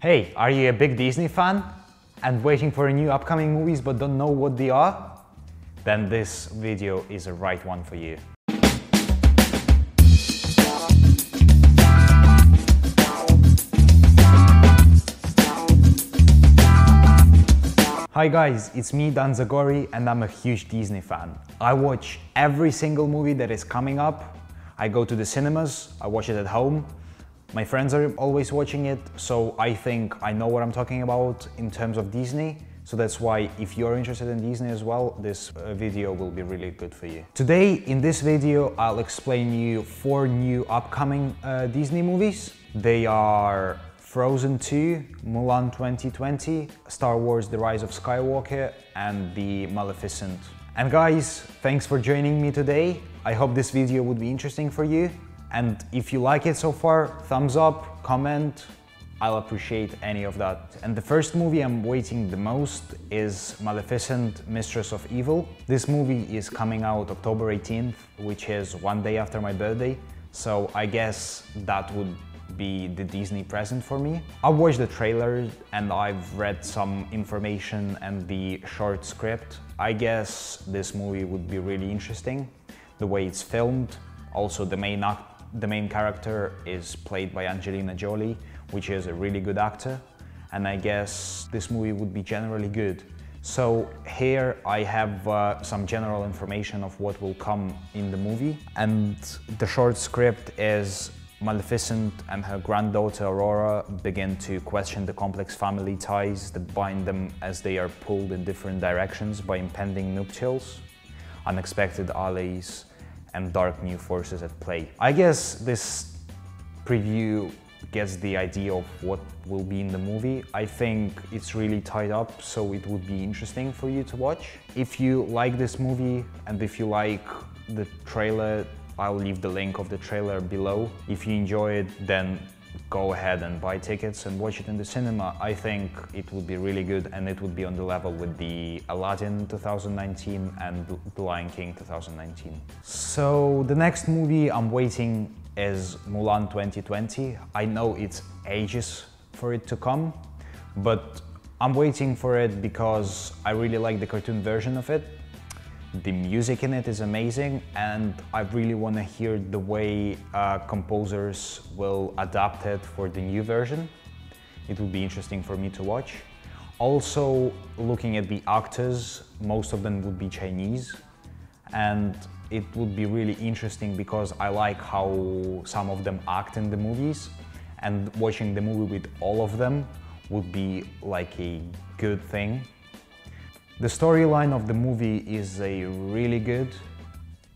Hey, are you a big Disney fan and waiting for new upcoming movies but don't know what they are? Then this video is the right one for you. Hi guys, it's me Dan Zagori and I'm a huge Disney fan. I watch every single movie that is coming up. I go to the cinemas, I watch it at home. My friends are always watching it, so I think I know what I'm talking about in terms of Disney. So that's why if you're interested in Disney as well, this uh, video will be really good for you. Today in this video, I'll explain you four new upcoming uh, Disney movies. They are Frozen 2, Mulan 2020, Star Wars The Rise of Skywalker, and The Maleficent. And guys, thanks for joining me today. I hope this video would be interesting for you. And if you like it so far, thumbs up, comment, I'll appreciate any of that. And the first movie I'm waiting the most is Maleficent, Mistress of Evil. This movie is coming out October 18th, which is one day after my birthday. So I guess that would be the Disney present for me. I've watched the trailer and I've read some information and the short script. I guess this movie would be really interesting. The way it's filmed, also the main the main character is played by Angelina Jolie, which is a really good actor. And I guess this movie would be generally good. So here I have uh, some general information of what will come in the movie. And the short script is Maleficent and her granddaughter Aurora begin to question the complex family ties that bind them as they are pulled in different directions by impending nuptials, unexpected allies, and dark new forces at play. I guess this preview gets the idea of what will be in the movie. I think it's really tied up, so it would be interesting for you to watch. If you like this movie and if you like the trailer I'll leave the link of the trailer below. If you enjoy it, then go ahead and buy tickets and watch it in the cinema. I think it would be really good and it would be on the level with the Aladdin 2019 and The Lion King 2019. So the next movie I'm waiting is Mulan 2020. I know it's ages for it to come, but I'm waiting for it because I really like the cartoon version of it the music in it is amazing and I really want to hear the way uh, composers will adapt it for the new version. It would be interesting for me to watch. Also, looking at the actors, most of them would be Chinese and it would be really interesting because I like how some of them act in the movies and watching the movie with all of them would be like a good thing the storyline of the movie is a really good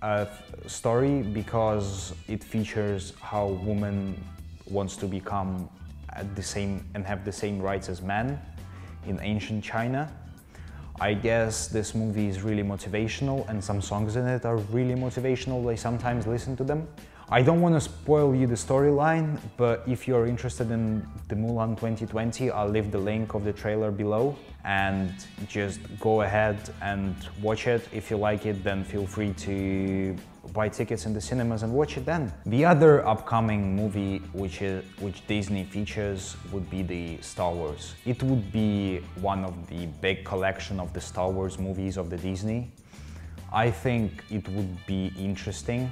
uh, story because it features how woman wants to become at the same and have the same rights as men in ancient China. I guess this movie is really motivational and some songs in it are really motivational. I sometimes listen to them. I don't want to spoil you the storyline, but if you're interested in the Mulan 2020, I'll leave the link of the trailer below and just go ahead and watch it. If you like it, then feel free to buy tickets in the cinemas and watch it then. The other upcoming movie which is which Disney features would be the Star Wars. It would be one of the big collection of the Star Wars movies of the Disney. I think it would be interesting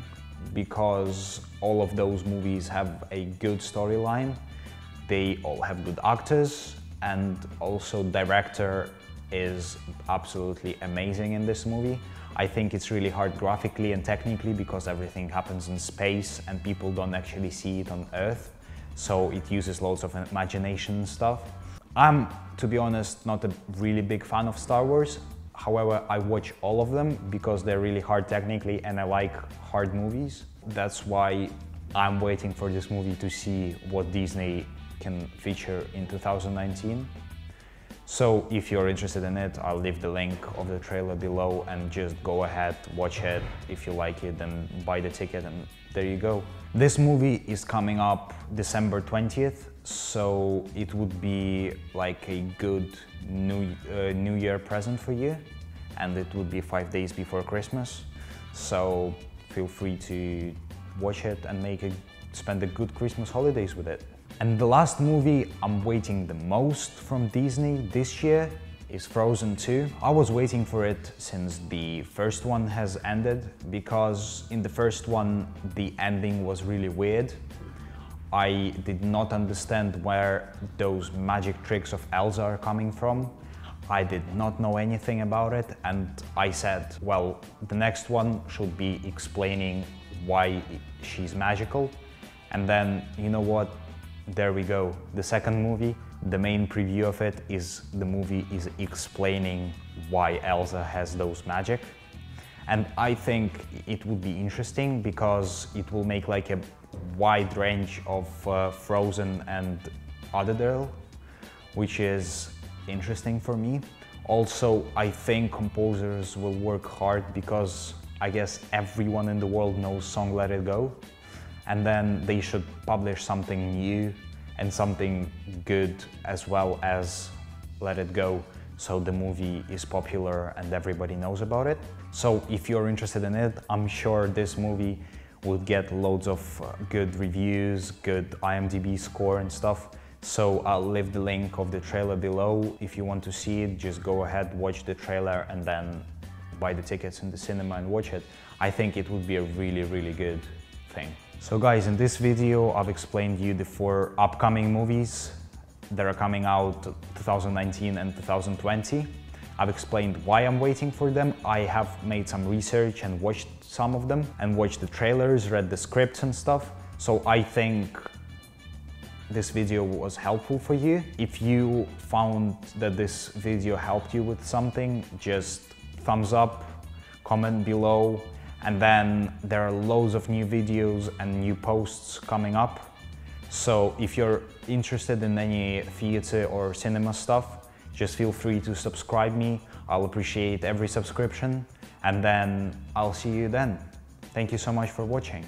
because all of those movies have a good storyline. They all have good actors and also director is absolutely amazing in this movie. I think it's really hard graphically and technically because everything happens in space and people don't actually see it on Earth. So it uses lots of imagination stuff. I'm, to be honest, not a really big fan of Star Wars. However, I watch all of them because they're really hard technically and I like hard movies. That's why I'm waiting for this movie to see what Disney can feature in 2019. So if you're interested in it, I'll leave the link of the trailer below and just go ahead, watch it. If you like it, then buy the ticket and there you go. This movie is coming up December 20th, so it would be like a good new, uh, new year present for you and it would be five days before Christmas. So feel free to watch it and make a, spend a good Christmas holidays with it. And the last movie I'm waiting the most from Disney this year is Frozen 2. I was waiting for it since the first one has ended because in the first one the ending was really weird. I did not understand where those magic tricks of Elsa are coming from. I did not know anything about it and I said, well, the next one should be explaining why she's magical. And then, you know what, there we go. The second movie the main preview of it is the movie is explaining why Elsa has those magic. And I think it would be interesting because it will make like a wide range of uh, Frozen and Other which is interesting for me. Also, I think composers will work hard because I guess everyone in the world knows song Let It Go. And then they should publish something new and something good as well as Let It Go so the movie is popular and everybody knows about it. So if you're interested in it, I'm sure this movie would get loads of uh, good reviews, good IMDb score and stuff. So I'll leave the link of the trailer below. If you want to see it, just go ahead, watch the trailer and then buy the tickets in the cinema and watch it. I think it would be a really, really good thing. So guys, in this video, I've explained you the four upcoming movies that are coming out 2019 and 2020. I've explained why I'm waiting for them. I have made some research and watched some of them and watched the trailers, read the scripts and stuff. So I think this video was helpful for you. If you found that this video helped you with something, just thumbs up, comment below, and then there are loads of new videos and new posts coming up. So if you're interested in any theater or cinema stuff, just feel free to subscribe me. I'll appreciate every subscription and then I'll see you then. Thank you so much for watching.